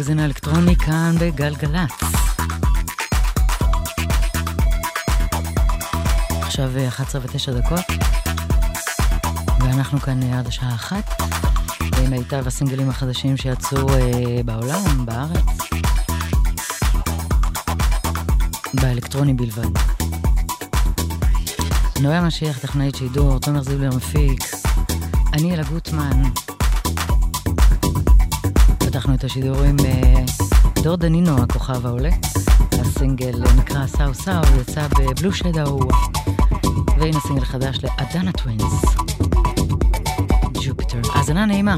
המגזין האלקטרוני כאן בגלגלצ. עכשיו 11 ו-9 דקות, ואנחנו כאן עד השעה אחת, עם מיטב הסינגלים החדשים שיצאו אה, בעולם, בארץ, באלקטרוני בלבד. נויה משיח, טכנאית שידור, תומר זיבלר מפיק, אני אלה גוטמן. פתחנו את השידור עם אה, דור דנינו, הכוכב העולה. הסינגל נקרא סאו סאו, יצא ב Blue Shadow. והנה סינגל חדש ל Adana Twins. Jupiter. האזנה נעימה.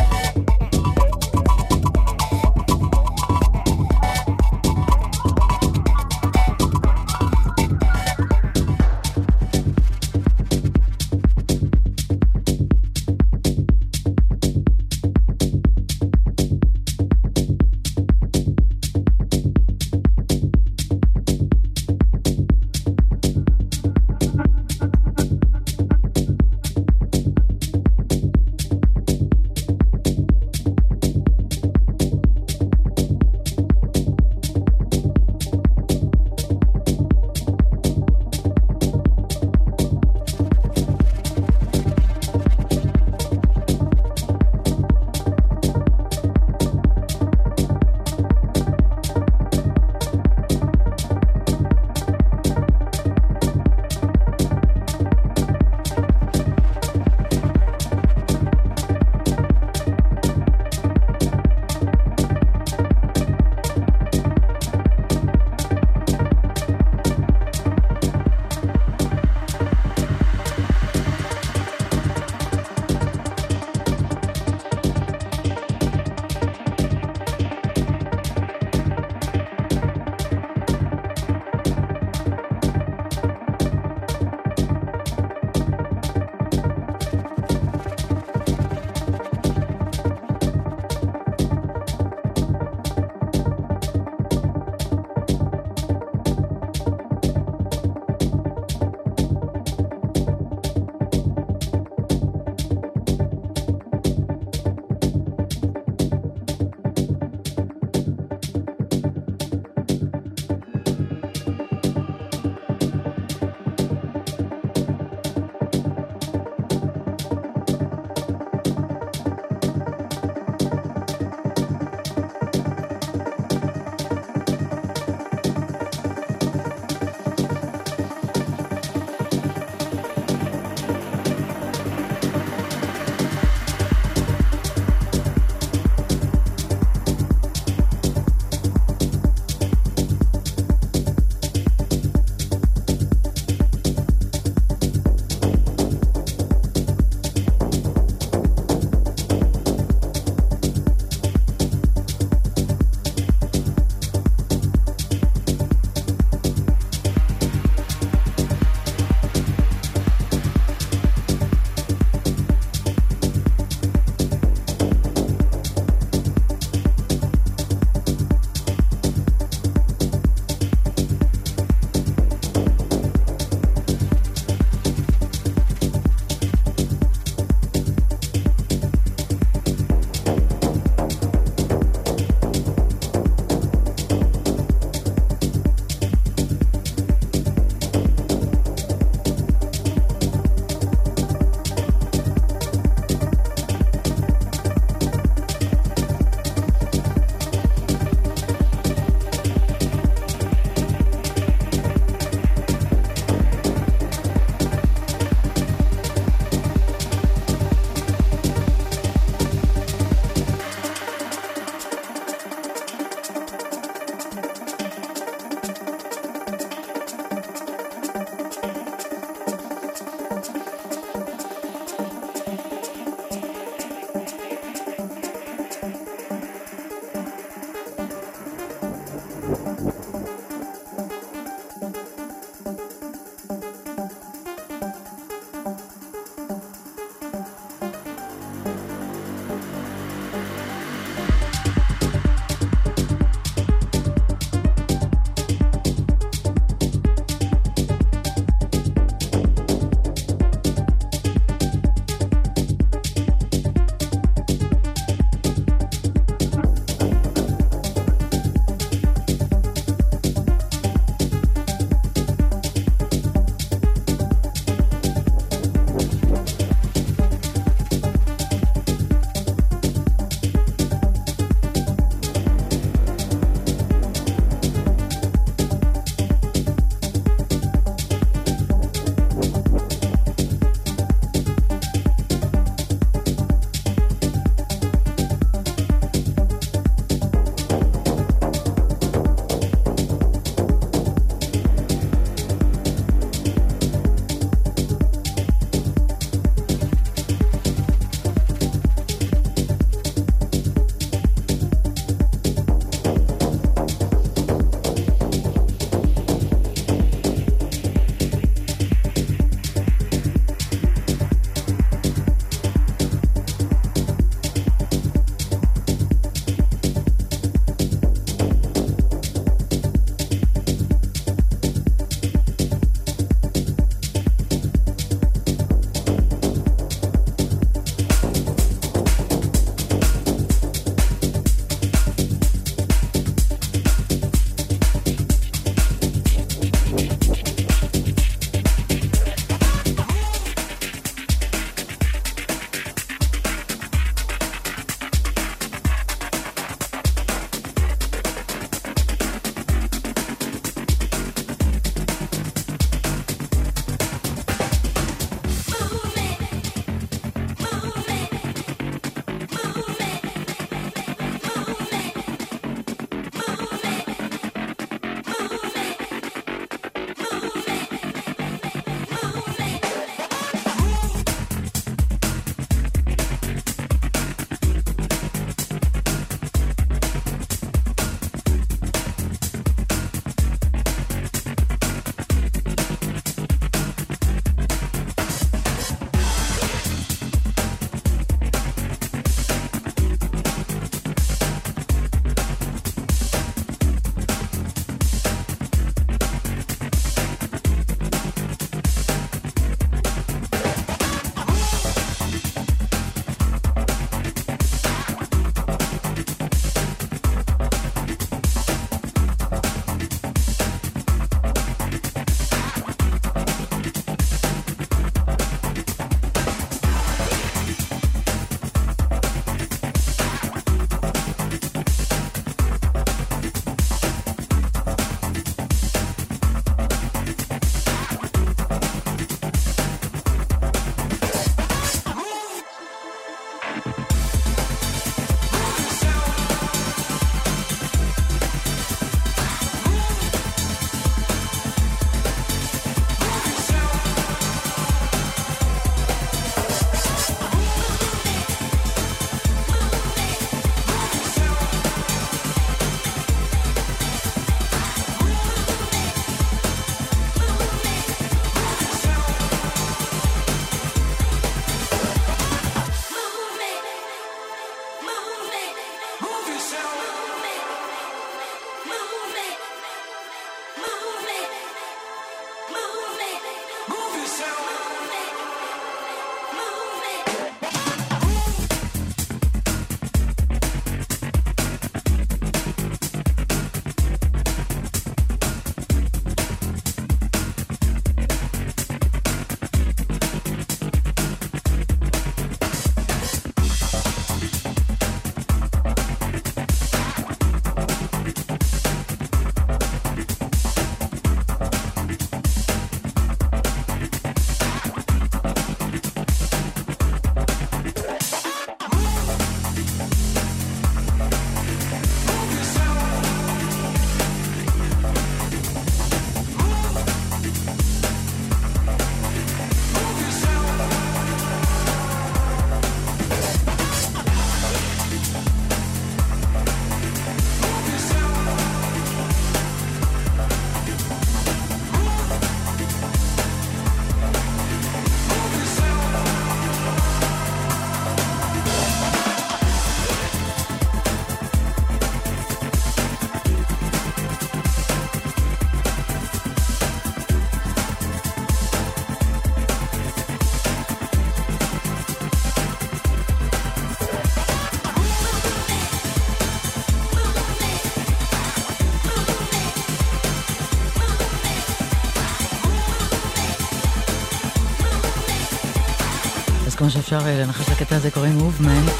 כמו שאפשר לנחש לקטע הזה קוראים Movement,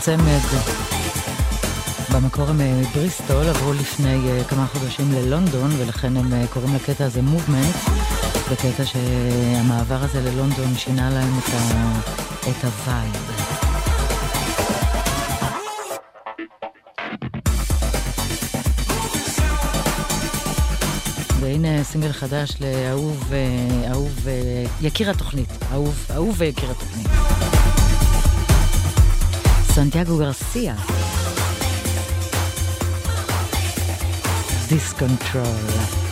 צמד במקור הם מבריסטול, עברו לפני כמה חודשים ללונדון, ולכן הם קוראים לקטע הזה Movement, בקטע שהמעבר הזה ללונדון שינה להם את, ה... את ה vibe. והנה סינגל חדש לאהוב, אהוב, יקיר התוכנית, אהוב, אהוב ויקיר התוכנית. סנטיאגו גרסיה. Discontrol.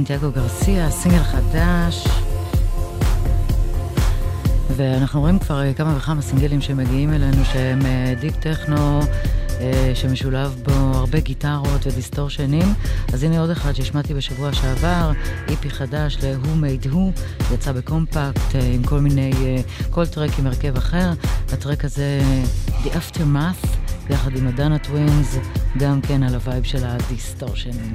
סנטיאגו גרסיה, סינגל חדש. ואנחנו רואים כבר כמה וכמה סינגלים שמגיעים אלינו שהם deep טכנו, שמשולב בו הרבה גיטרות ודיסטורשנים. אז הנה עוד אחד שהשמעתי בשבוע שעבר, EP חדש ל-Who Made Who, יצא ב Kompakt עם כל מיני, כל track עם הרכב אחר. ה track הזה, The Aftermath, יחד עם Adana Twins, גם כן על הווייב של הדיסטורשנים.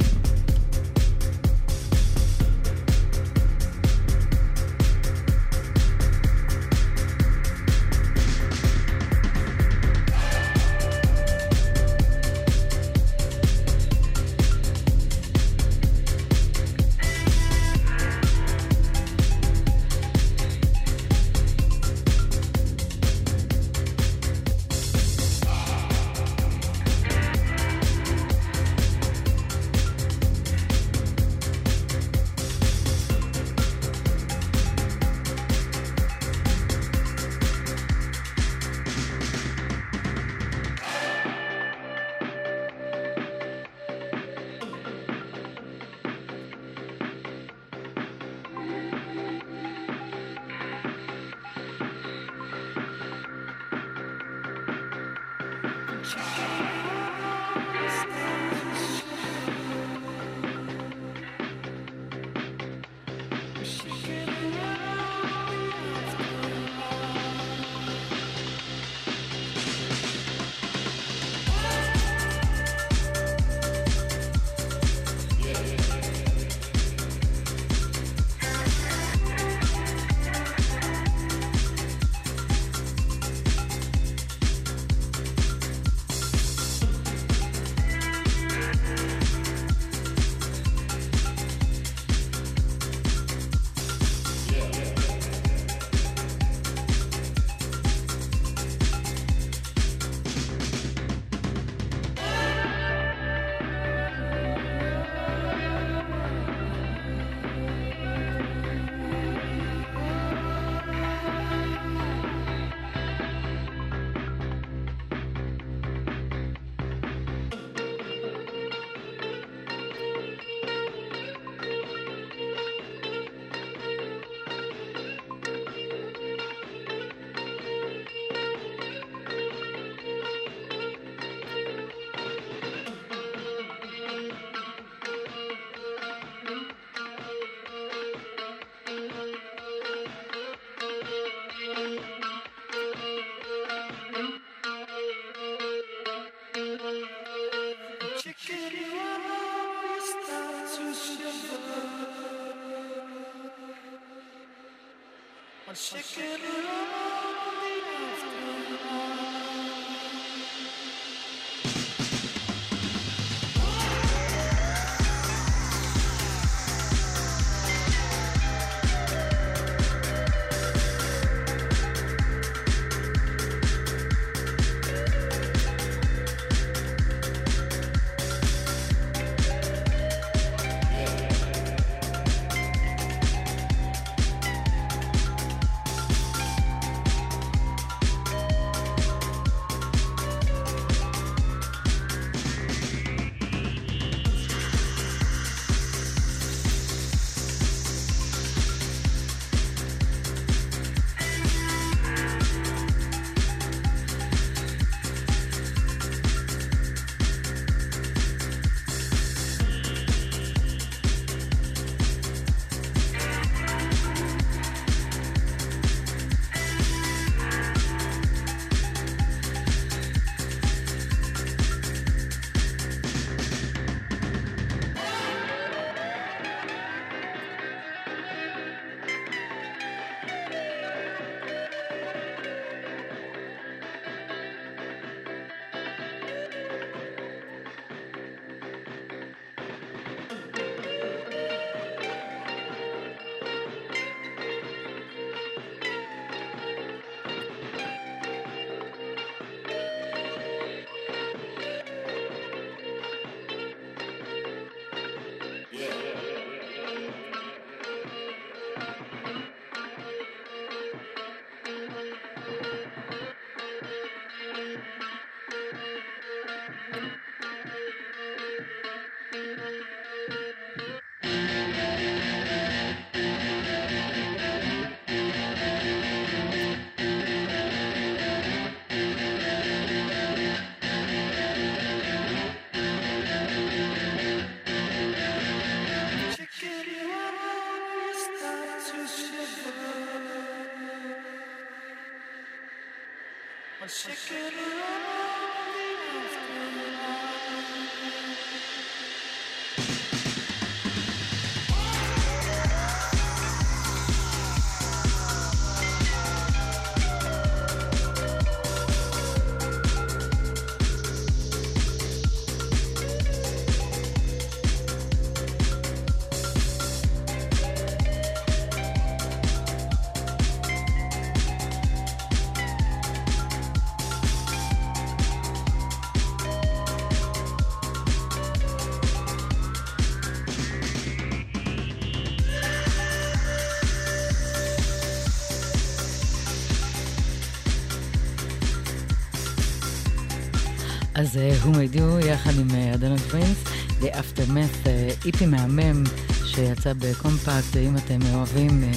אז Who Made Who יחד עם Adana Twins, The Aftermath, EP מהמם שיצא ב Kompakt, אם אתם אוהבים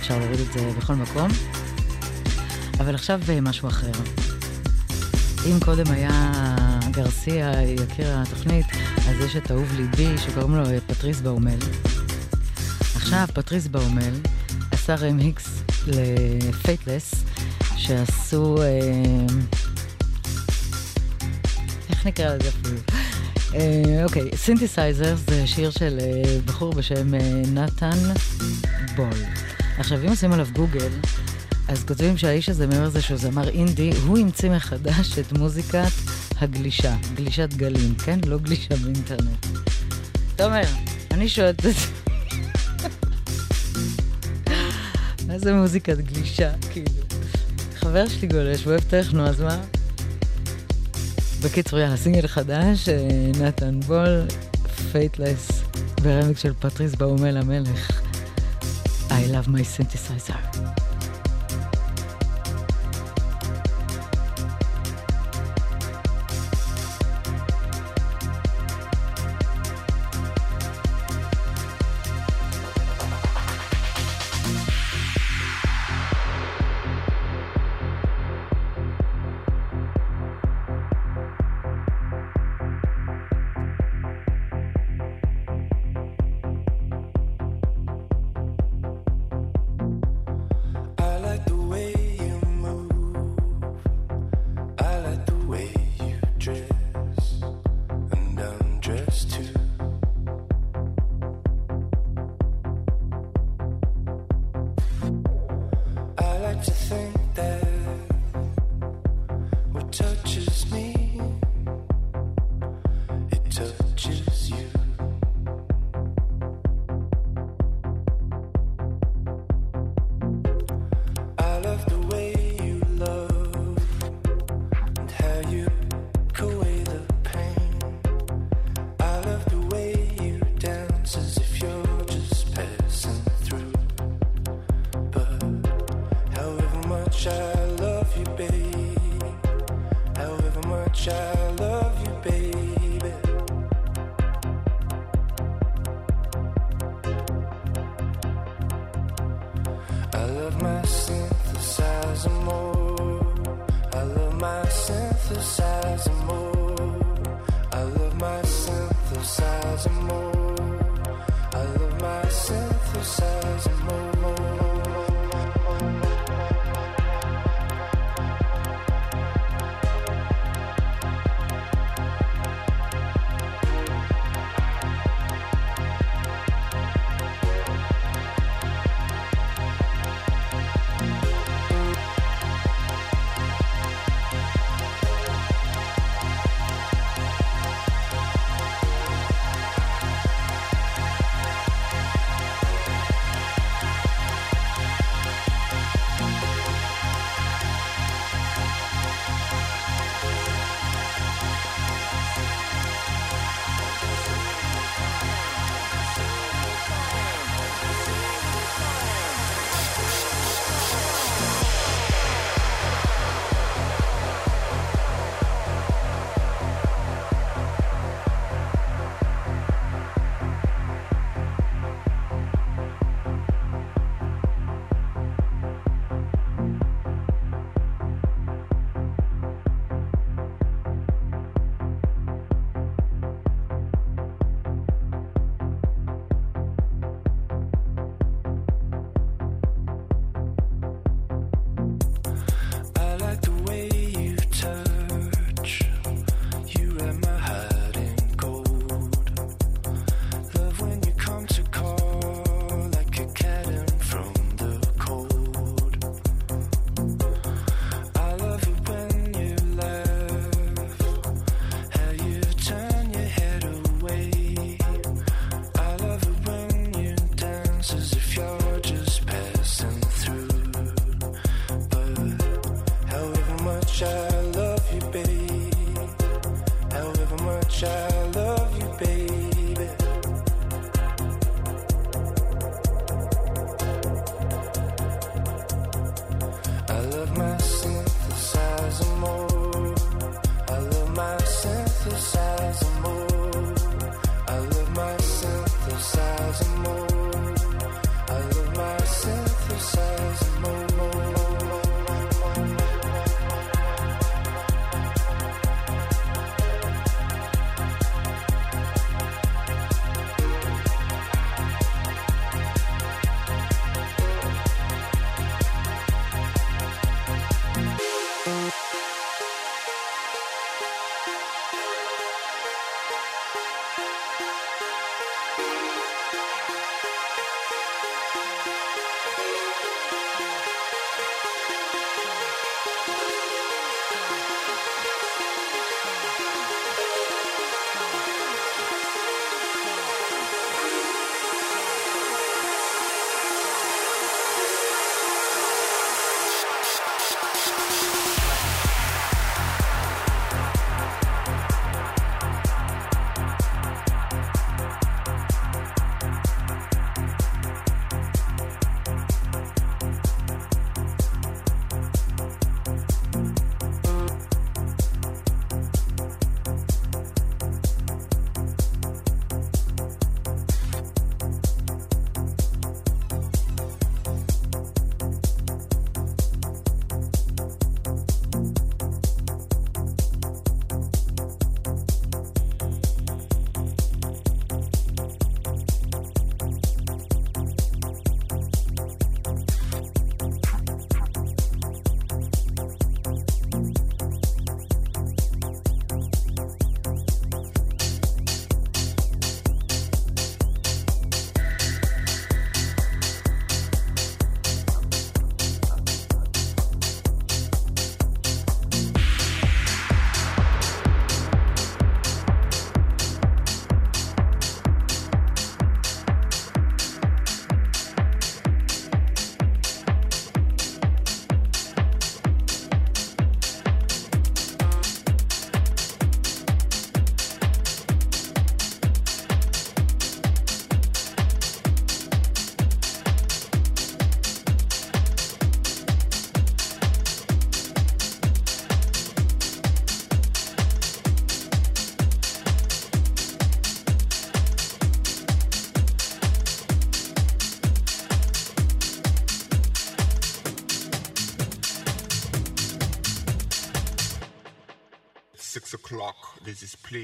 אפשר להוריד את זה בכל מקום. אבל עכשיו משהו אחר. אם קודם היה גרסיה, יקיר התוכנית, אז יש את אהוב ליבי שקוראים לו פטריס באומל. עכשיו פטריס באומל עשה רמיקס ל Fideles שעשו... אה, נקרא לזה אפילו? אוקיי, סינתסייזר זה שיר של אה, בחור בשם אה, נתן בול. עכשיו, אם עושים עליו גוגל, אז כותבים שהאיש הזה, מעבר לזה שהוא זמר אינדי, הוא המציא מחדש את מוזיקת הגלישה, גלישת גלים, כן? לא גלישה באינטרנט. תומר, אני שואלת את זה. מה זה מוזיקת גלישה, כאילו? חבר שלי גולש, ואוהב טכנו, אז מה? בקיצור, יאללה, סינגל חדש, אה, נתן בול, Fideles, ברמיקס של פטריס באומל המלך. I love my synthesizer.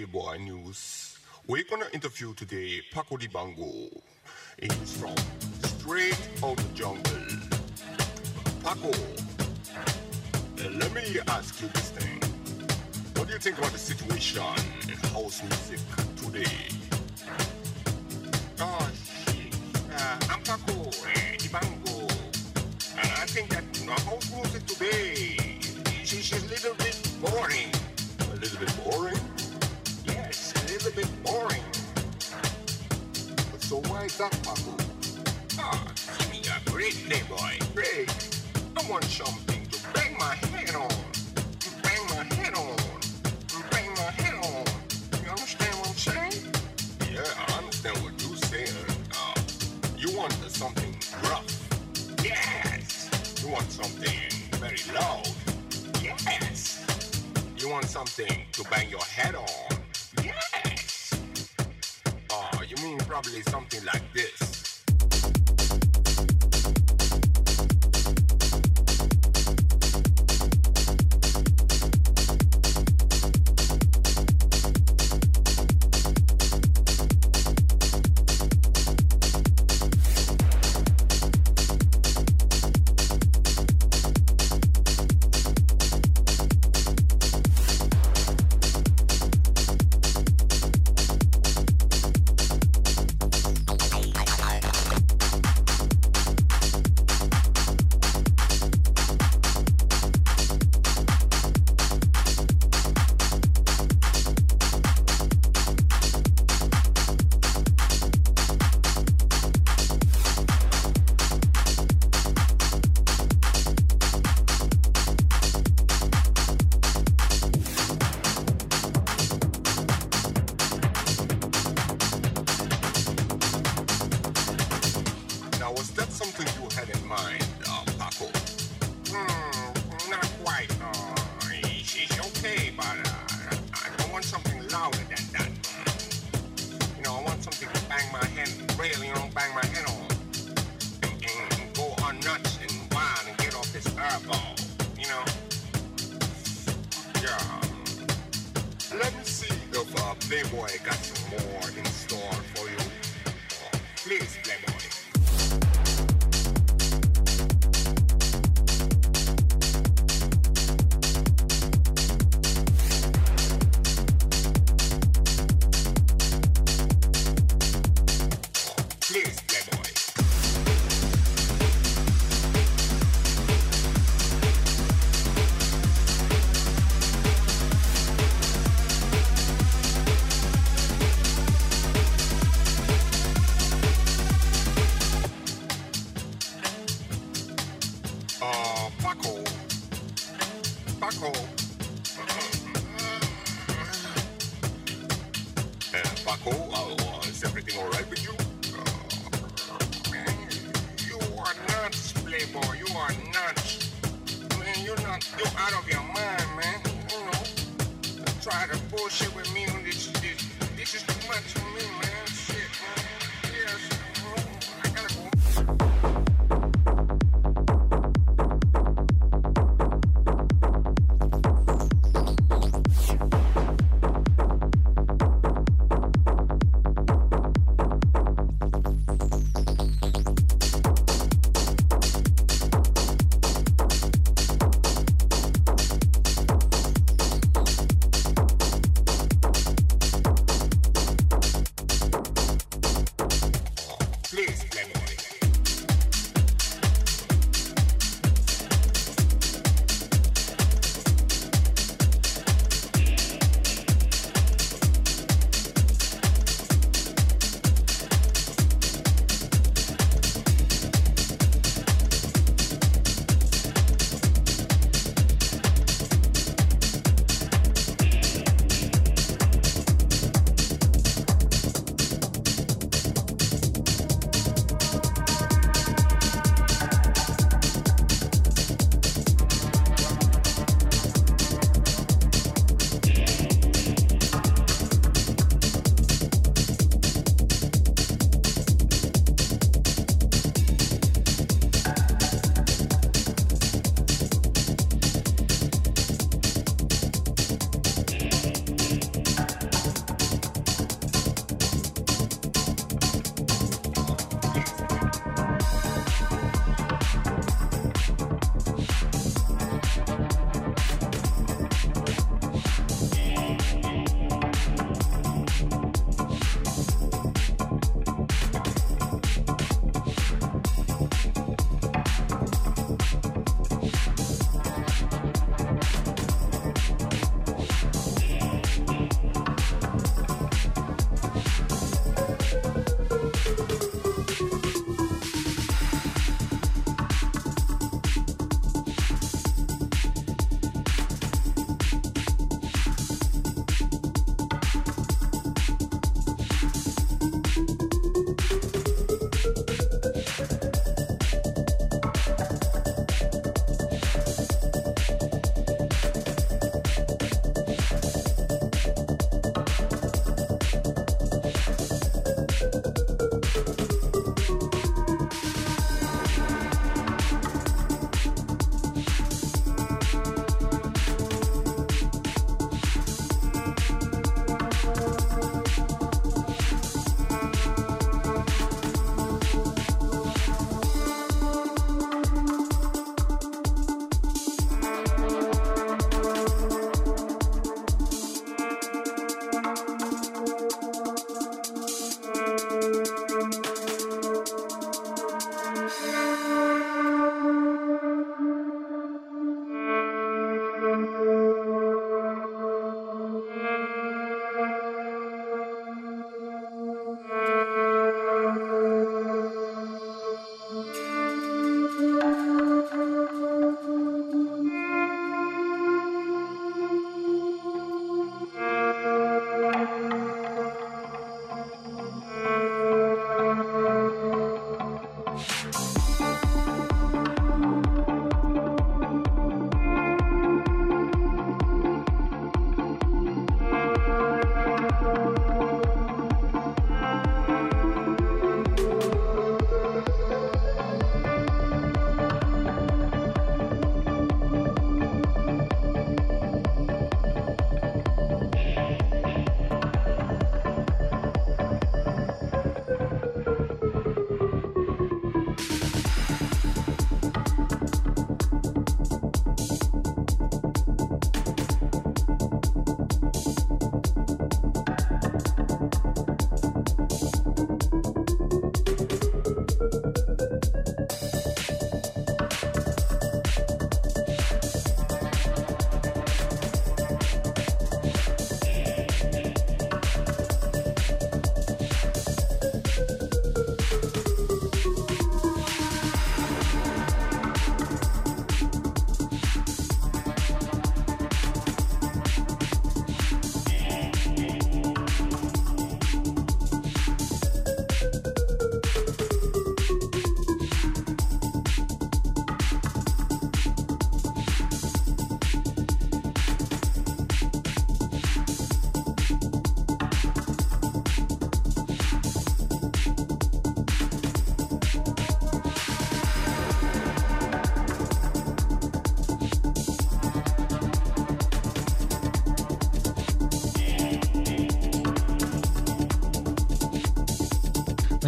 Boy, News. We're gonna interview today Paco de Bango. He's from Straight Out the Jungle. Paco, let me ask you this thing. What do you think about the situation in house music?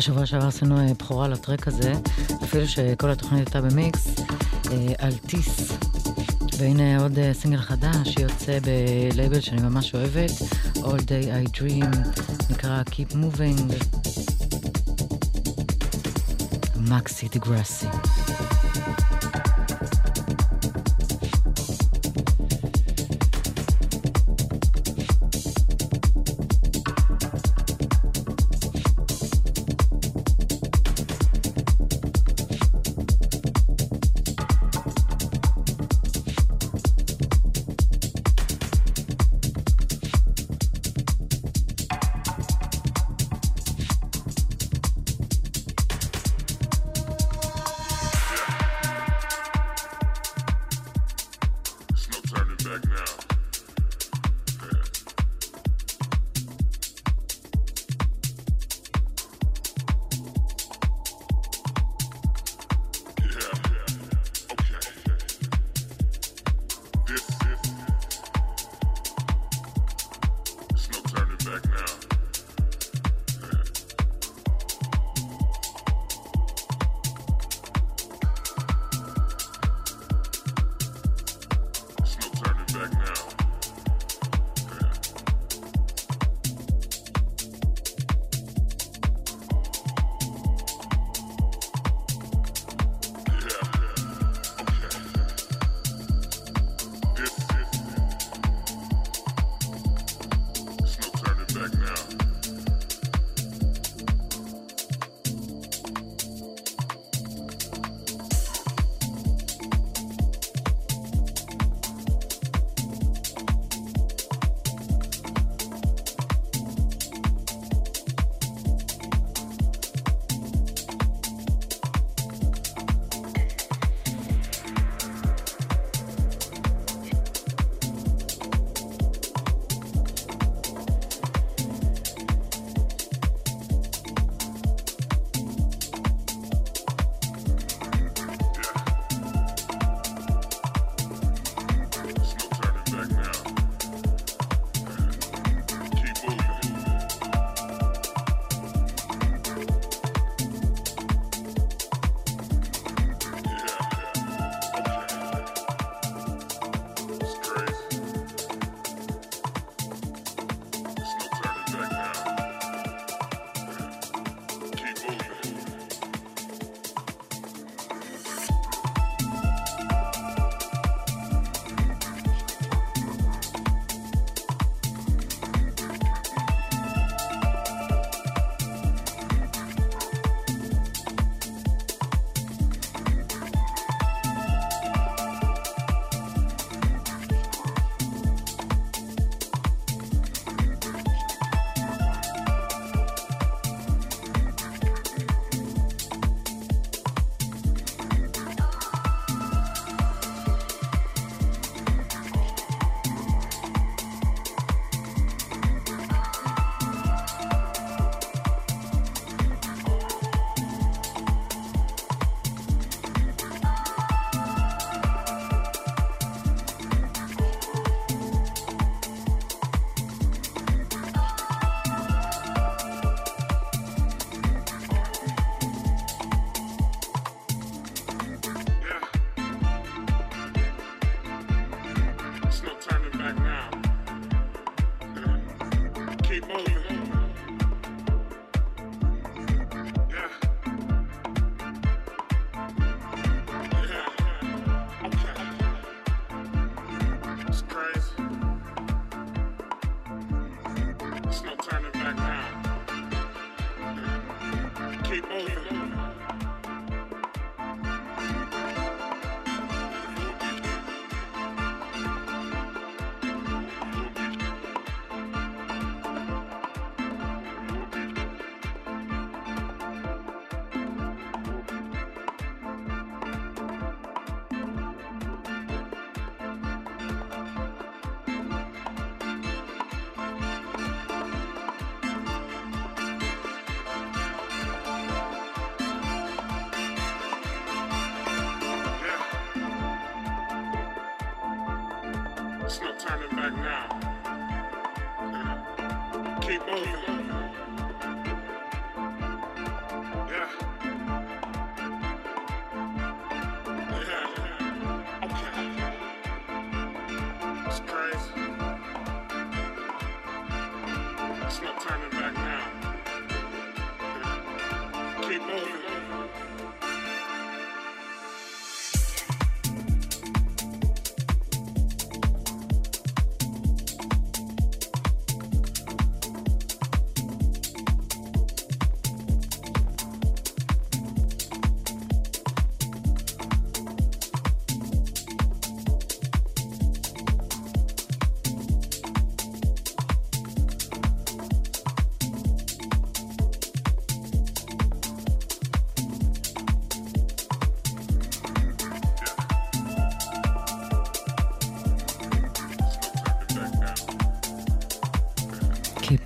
בשבוע שעבר עשינו אה, בכורה לטרק הזה, אפילו שכל התוכנית הייתה במיקס, על טיס. והנה עוד סינגל חדש שיוצא בלייבל שאני ממש אוהבת, All Day I Dream, נקרא Keep Moving. מקסי דיגרסי.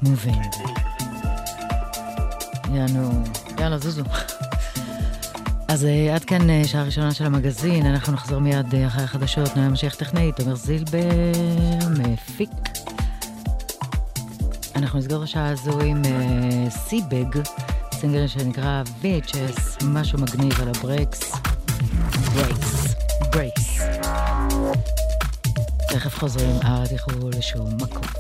Moving. יאנו, יאללה, זוזו. אז uh, עד כאן uh, שעה ראשונה של המגזין, אנחנו נחזור מיד uh, אחרי החדשות, נויה משיח טכנאי, תומר זילבר, מפיק. אנחנו נסגור השעה הזו עם סיבג, סינגל שנקרא VHS, משהו מגניב על הברקס. ברקס, ברקס. תכף חוזרים, אל תלכו לשום מקום.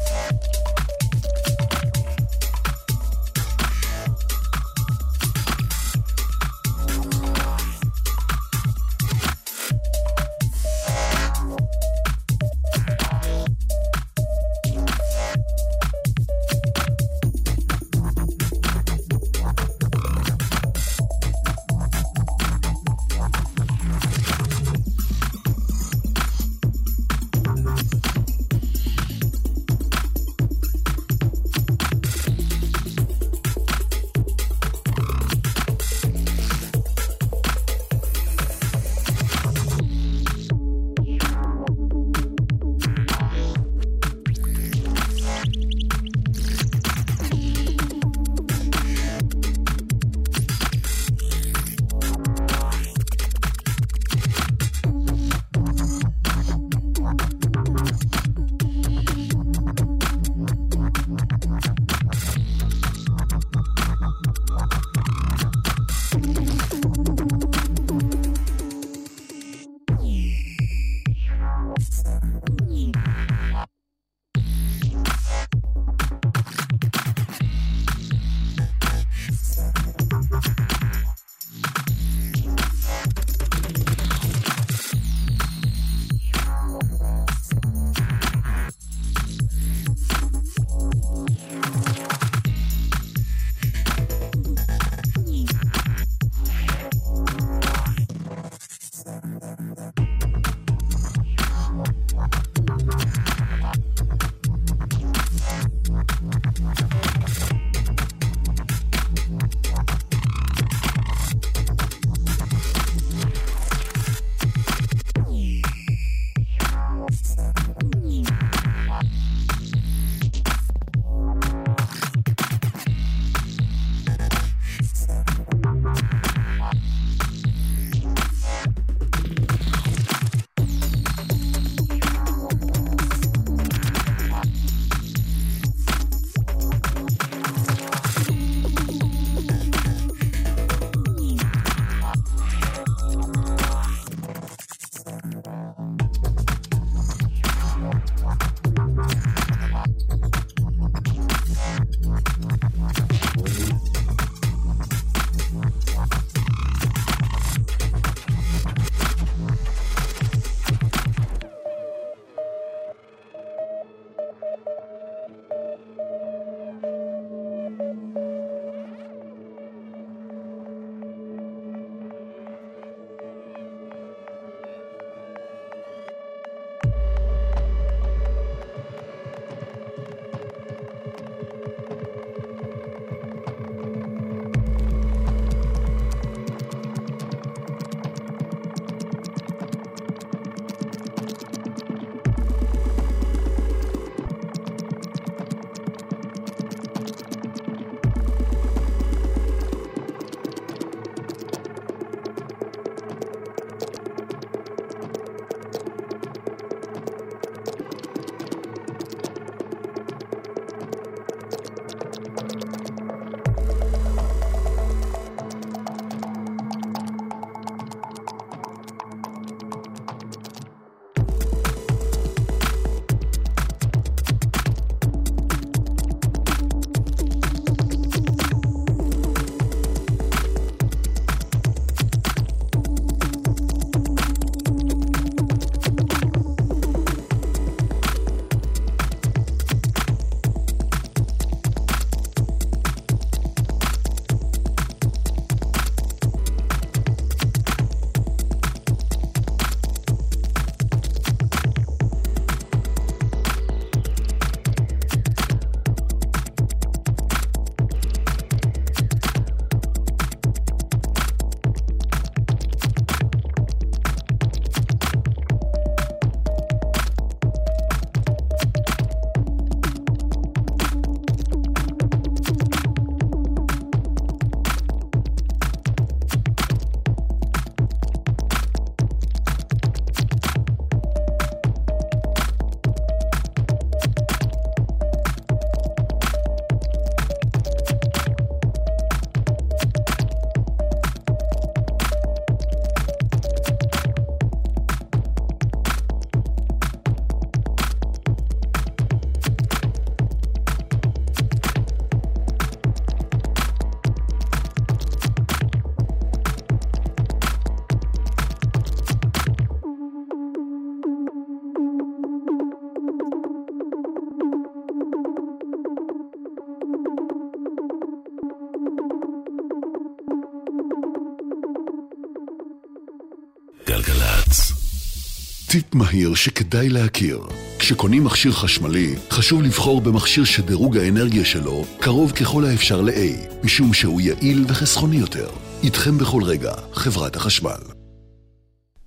טיפ מהיר שכדאי להכיר. כשקונים מכשיר חשמלי, חשוב לבחור במכשיר שדירוג האנרגיה שלו קרוב ככל האפשר ל-A, משום שהוא יעיל וחסכוני יותר. איתכם בכל רגע, חברת החשמל.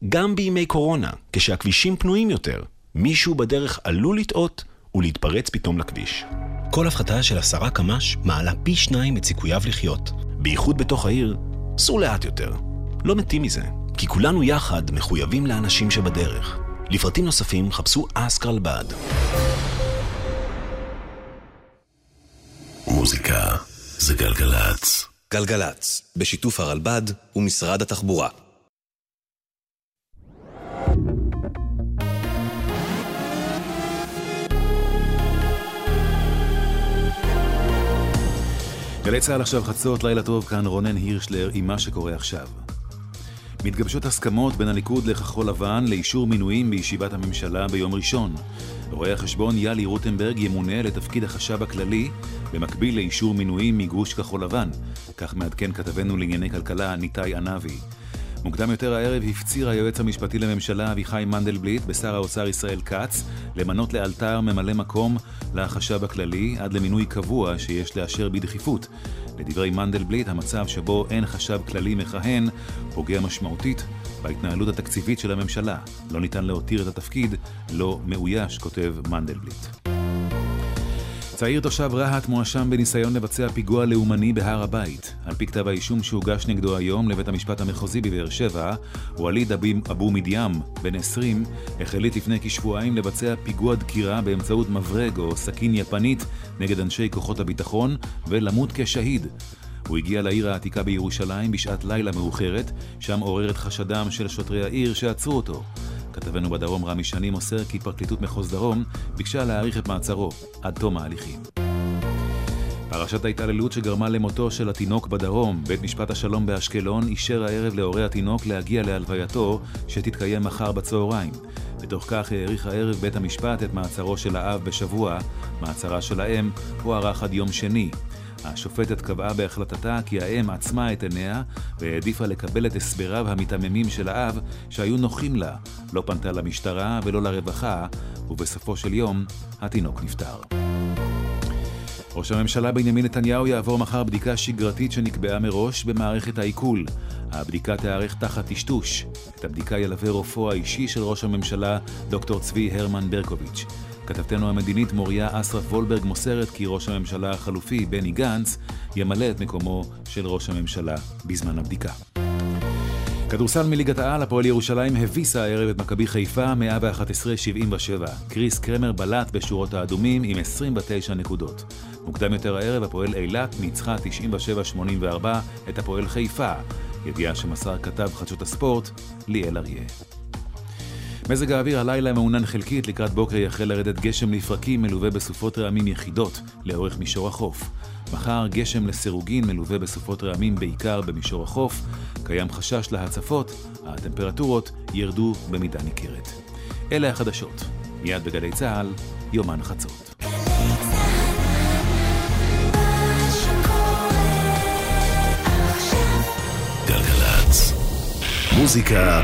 גם בימי קורונה, כשהכבישים פנויים יותר, מישהו בדרך עלול לטעות ולהתפרץ פתאום לכביש. כל הפחתה של עשרה קמ"ש מעלה פי שניים את סיכוייו לחיות. בייחוד בתוך העיר, סעו לאט יותר. לא מתים מזה, כי כולנו יחד מחויבים לאנשים שבדרך. לפרטים נוספים חפשו אסקרלבד. מוזיקה זה גלגלצ. גלגלצ, בשיתוף הרלב"ד ומשרד התחבורה. גלי צה"ל עכשיו חצות, לילה טוב, כאן רונן הירשלר עם מה שקורה עכשיו. מתגבשות הסכמות בין הליכוד לכחול לבן לאישור מינויים בישיבת הממשלה ביום ראשון. רואה החשבון יאלי רוטנברג ימונה לתפקיד החשב הכללי, במקביל לאישור מינויים מגוש כחול לבן. כך מעדכן כתבנו לענייני כלכלה ניתאי ענבי. מוקדם יותר הערב הפציר היועץ המשפטי לממשלה אביחי מנדלבליט בשר האוצר ישראל כץ למנות לאלתר ממלא מקום לחשב הכללי עד למינוי קבוע שיש לאשר בדחיפות. לדברי מנדלבליט, המצב שבו אין חשב כללי מכהן פוגע משמעותית בהתנהלות התקציבית של הממשלה. לא ניתן להותיר את התפקיד לא מאויש, כותב מנדלבליט. צעיר תושב רהט מואשם בניסיון לבצע פיגוע לאומני בהר הבית. על פי כתב האישום שהוגש נגדו היום לבית המשפט המחוזי בבאר שבע, וליד אבו מדיאם, בן 20, החליט לפני כשבועיים לבצע פיגוע דקירה באמצעות מברג או סכין יפנית נגד אנשי כוחות הביטחון ולמות כשהיד. הוא הגיע לעיר העתיקה בירושלים בשעת לילה מאוחרת, שם עורר את חשדם של שוטרי העיר שעצרו אותו. כתבנו בדרום רמי שני מוסר כי פרקליטות מחוז דרום ביקשה להאריך את מעצרו עד תום ההליכים. פרשת ההתעללות שגרמה למותו של התינוק בדרום, בית משפט השלום באשקלון אישר הערב להורי התינוק להגיע להלווייתו שתתקיים מחר בצהריים. בתוך כך האריך הערב בית המשפט את מעצרו של האב בשבוע, מעצרה של האם הוארך עד יום שני. השופטת קבעה בהחלטתה כי האם עצמה את עיניה והעדיפה לקבל את הסבריו המתעממים של האב שהיו נוחים לה. לא פנתה למשטרה ולא לרווחה, ובסופו של יום התינוק נפטר. ראש הממשלה בנימין נתניהו יעבור מחר בדיקה שגרתית שנקבעה מראש במערכת העיכול. הבדיקה תיערך תחת טשטוש. את הבדיקה ילווה רופאו האישי של ראש הממשלה, דוקטור צבי הרמן ברקוביץ'. כתבתנו המדינית מוריה אסרף וולברג מוסרת כי ראש הממשלה החלופי, בני גנץ, ימלא את מקומו של ראש הממשלה בזמן הבדיקה. כדורסל מליגת העל, הפועל ירושלים הביסה הערב את מכבי חיפה 111-77. קריס קרמר בלט בשורות האדומים עם 29 נקודות. מוקדם יותר הערב הפועל אילת ניצחה 97-84 את הפועל חיפה, ידיעה שמסר כתב חדשות הספורט ליאל אריה. מזג האוויר הלילה מעונן חלקית, לקראת בוקר יחל לרדת גשם לפרקים מלווה בסופות רעמים יחידות לאורך מישור החוף. מחר גשם לסירוגין מלווה בסופות רעמים בעיקר במישור החוף. קיים חשש להצפות, הטמפרטורות ירדו במידה ניכרת. אלה החדשות. מיד בגלי צה"ל, יומן חצות. מוזיקה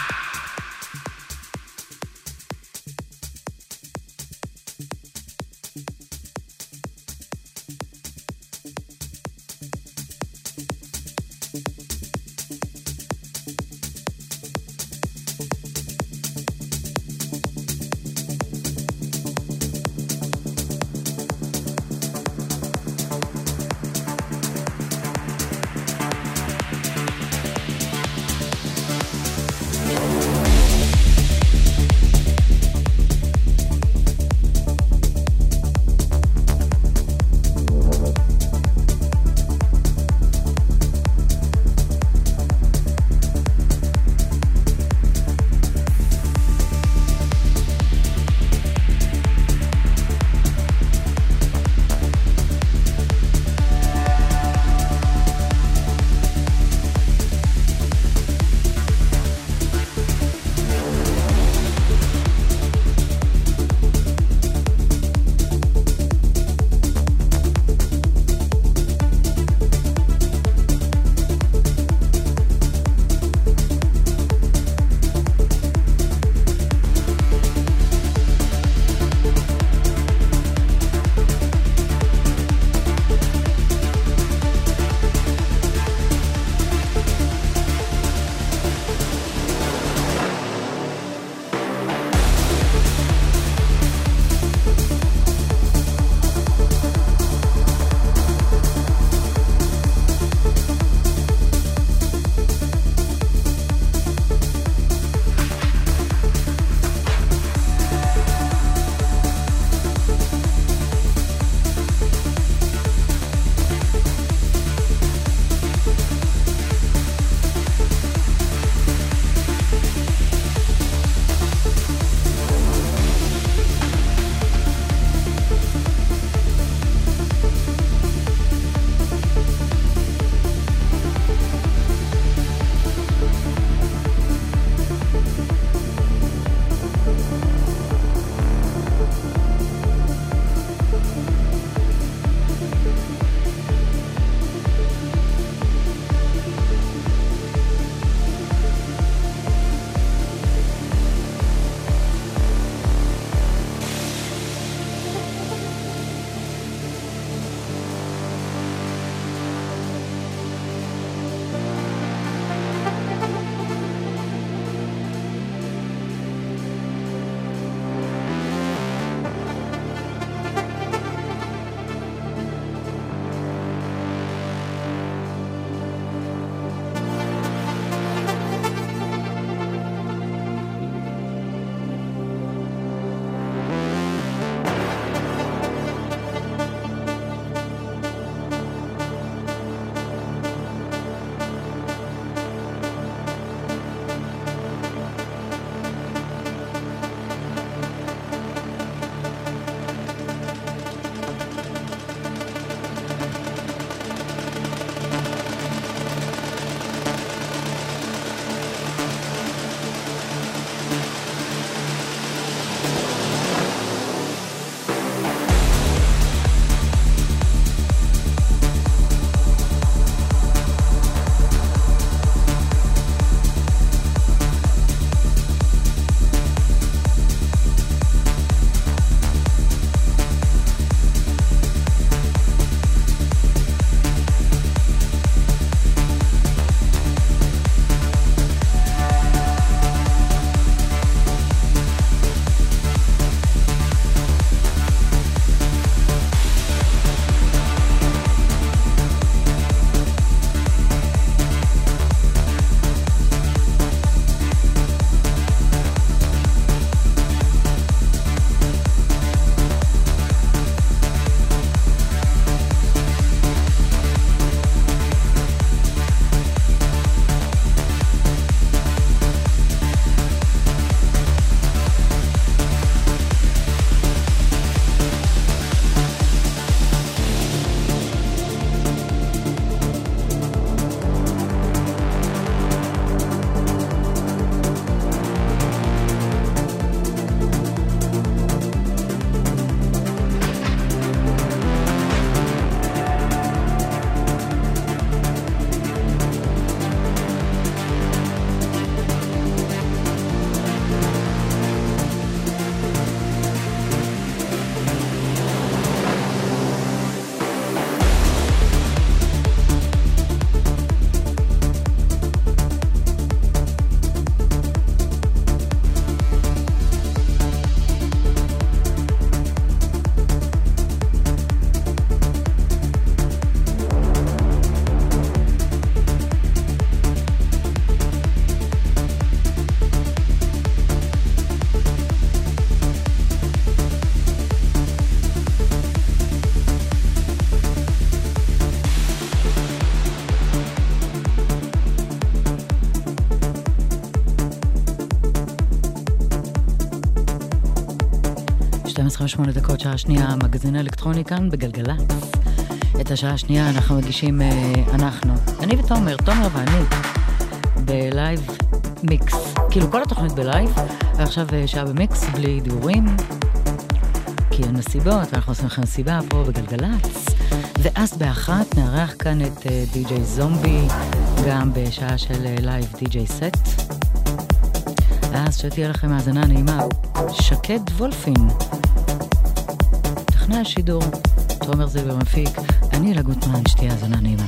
12:08 דקות, שעה שנייה, מגזין אלקטרוני כאן בגלגלצ. את השעה השנייה אנחנו מגישים, אה, אנחנו, אני ותומר, תומר ואני, ב live mix. כאילו כל התוכנית ב live, ועכשיו אה, שעה במיקס בלי דיבורים, כי אין מסיבות, אנחנו עושים לכם מסיבה פה בגלגלצ. ואז באחת נארח כאן את אה, די.ג'יי זומבי, גם בשעה של live DJ set. ואז שתהיה לכם האזנה נעימה. שקד וולפין. טכנאי השידור, תומר זילבר מפיק, אני אלה גוטמן, שתהיה האזנה נעימה.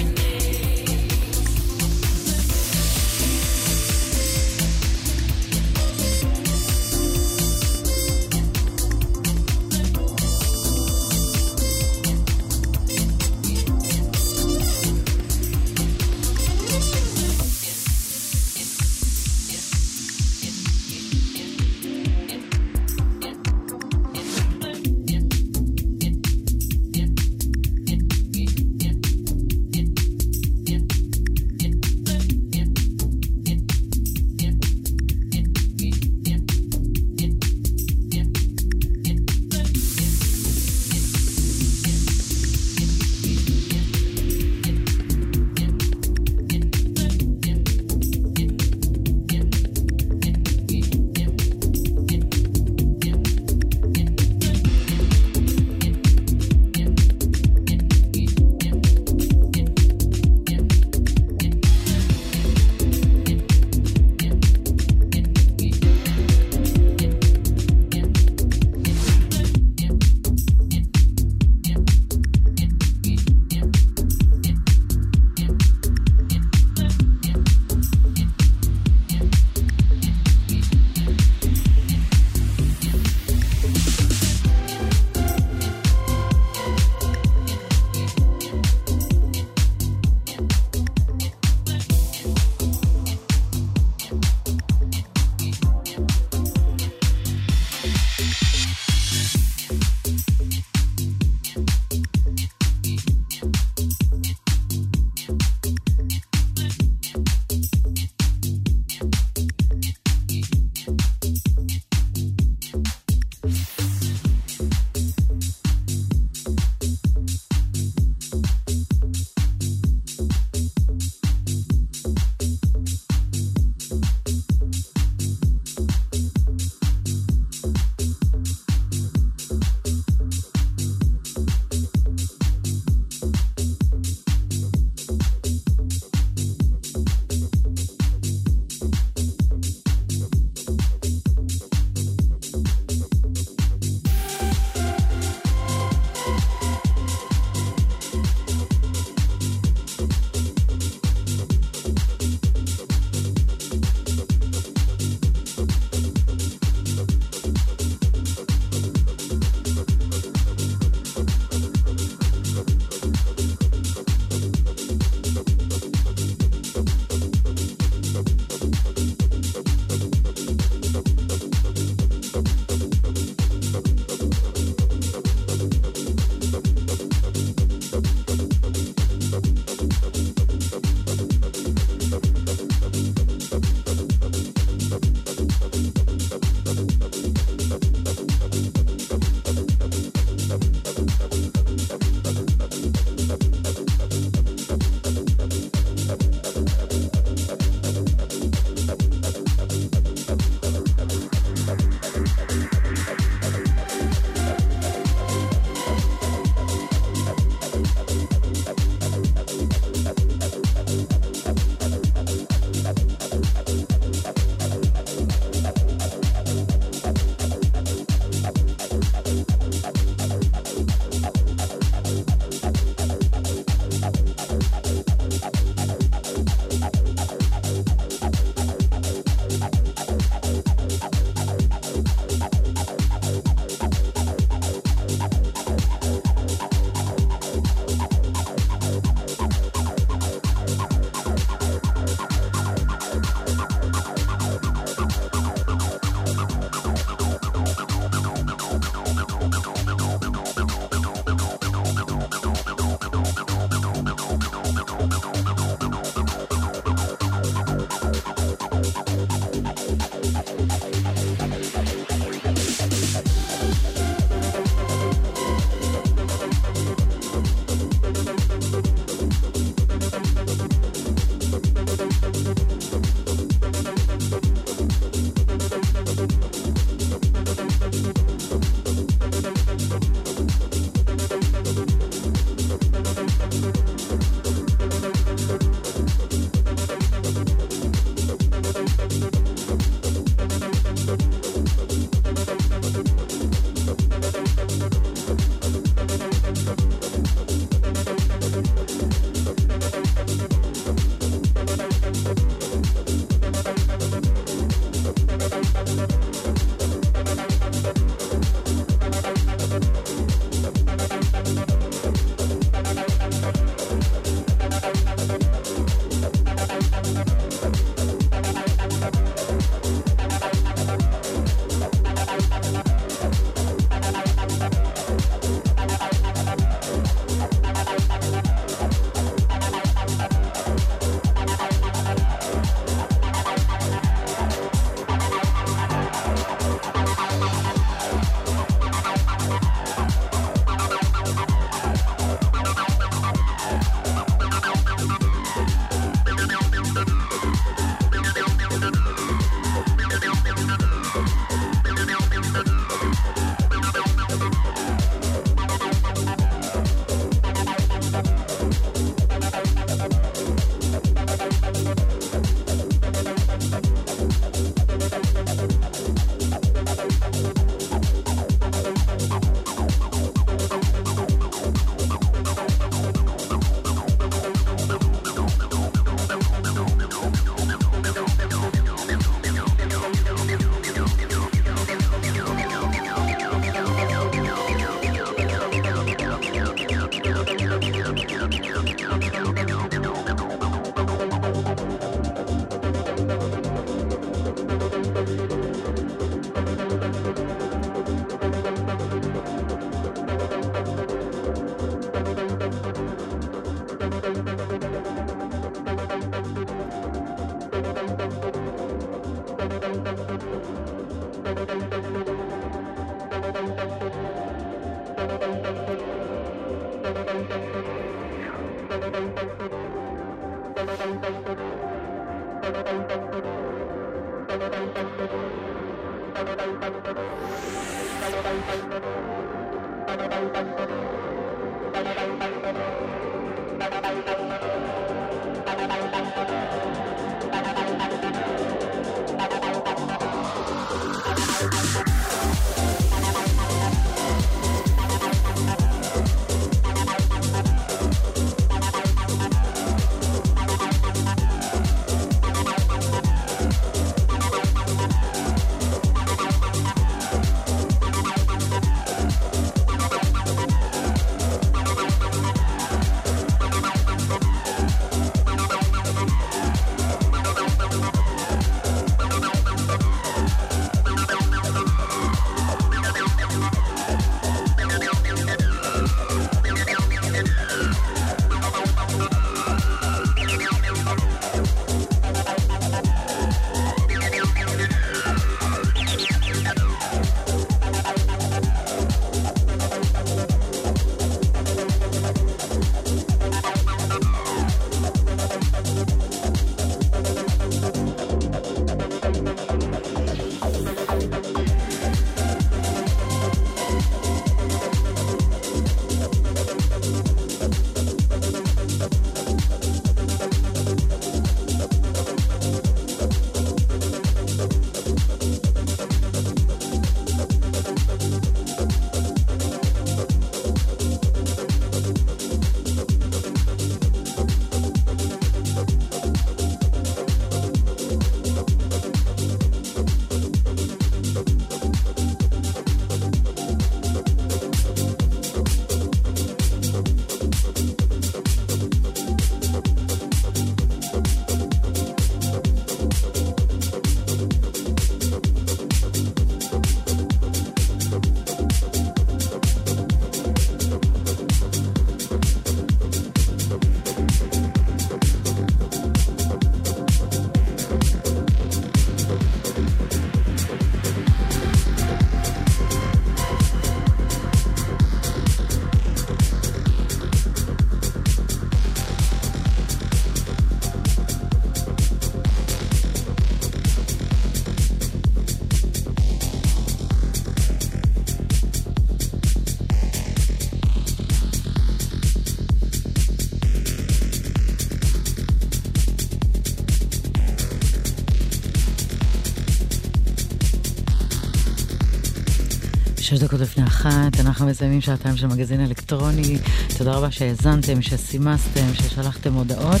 שש דקות לפני אחת, אנחנו מסיימים שעתיים של מגזין אלקטרוני. תודה רבה שהאזנתם, שסימסתם, ששלחתם הודעות.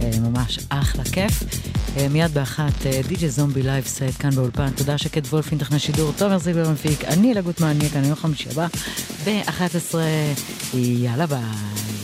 אה, ממש אחלה כיף. אה, מיד באחת, אה, די.ג'י זומבי live set כאן באולפן. תודה שקט וולפין, תכנן שידור, תומר זיבר מפיק, אני אלה גוטמן, נהיה כאן יום חמישי הבא ב-11. יאללה ביי.